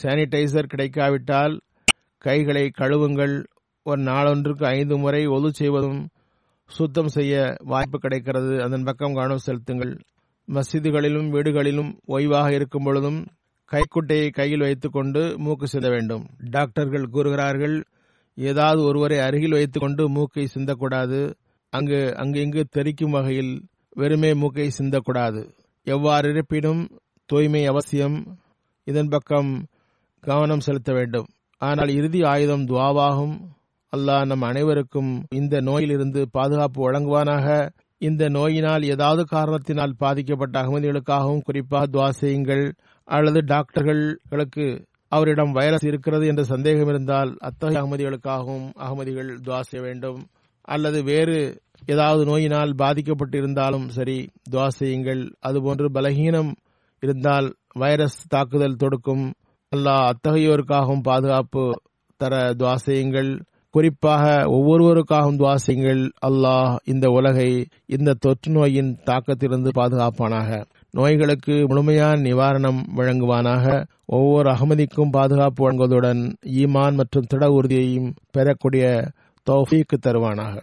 சானிடைசர் கிடைக்காவிட்டால் கைகளை கழுவுங்கள். ஒரு நாளொன்றுக்கு ஐந்து முறை ஒது செய்வதும் சுத்தம் செய்ய வாய்ப்பு கிடைக்கிறது. அதன் பக்கம் கவனம் செலுத்துங்கள். மசிதிகளிலும் வீடுகளிலும் ஓய்வாக இருக்கும் பொழுதும் கைக்குட்டையை கையில் வைத்துக்கொண்டு மூக்கு சிந்த வேண்டும். டாக்டர்கள் கூறுகிறார்கள் ஏதாவது ஒருவரை அருகில் வைத்துக்கொண்டு மூக்கை சிந்தக்கூடாது. அங்கு அங்கு இங்கு தெரிக்கும் வகையில் வெறுமே மூக்கை சிந்தக்கூடாது. எவ்வாறு இருப்பினும் தூய்மை அவசியம். இதன் பக்கம் கவனம் செலுத்த வேண்டும். ஆனால் இறுதி ஆயுதம் துவாவாகும். அல்லாஹ் நம் அனைவருக்கும் இந்த நோயிலிருந்து பாதுகாப்பு வழங்குவானாக. இந்த நோயினால் ஏதாவது காரணத்தினால் பாதிக்கப்பட்ட அகமதிகளுக்காகவும் குறிப்பாக துவா செய்யுங்கள். அல்லது டாக்டர்களுக்கு அவரிடம் வைரஸ் இருக்கிறது என்ற சந்தேகம் இருந்தால் அத்தகைய அகமதிகளுக்காகவும் அகமதிகள் துவா செய்ய வேண்டும். அல்லது வேறு ஏதாவது நோயினால் பாதிக்கப்பட்டு இருந்தாலும் சரி துவா செய்யுங்கள். அதுபோன்று பலகீனம் இருந்தால் வைரஸ் தாக்குதல் தொடுக்கும். அல்லாஹ் அத்தகையோருக்காகவும் பாதுகாப்பு தர துவா செய்யுங்கள். குறிப்பாக ஒவ்வொருவருக்காகவும் துவாசிங்கள் அல்லாஹ் இந்த உலகை இந்த தொற்று நோயின் தாக்கத்திலிருந்து பாதுகாப்பானாக. நோய்களுக்கு முழுமையான நிவாரணம் வழங்குவானாக. ஒவ்வொரு அகமதிக்கும் பாதுகாப்பு வழங்குவதுடன் ஈமான் மற்றும் திட உறுதியையும் பெறக்கூடிய தௌஃபீக்கு தருவானாக.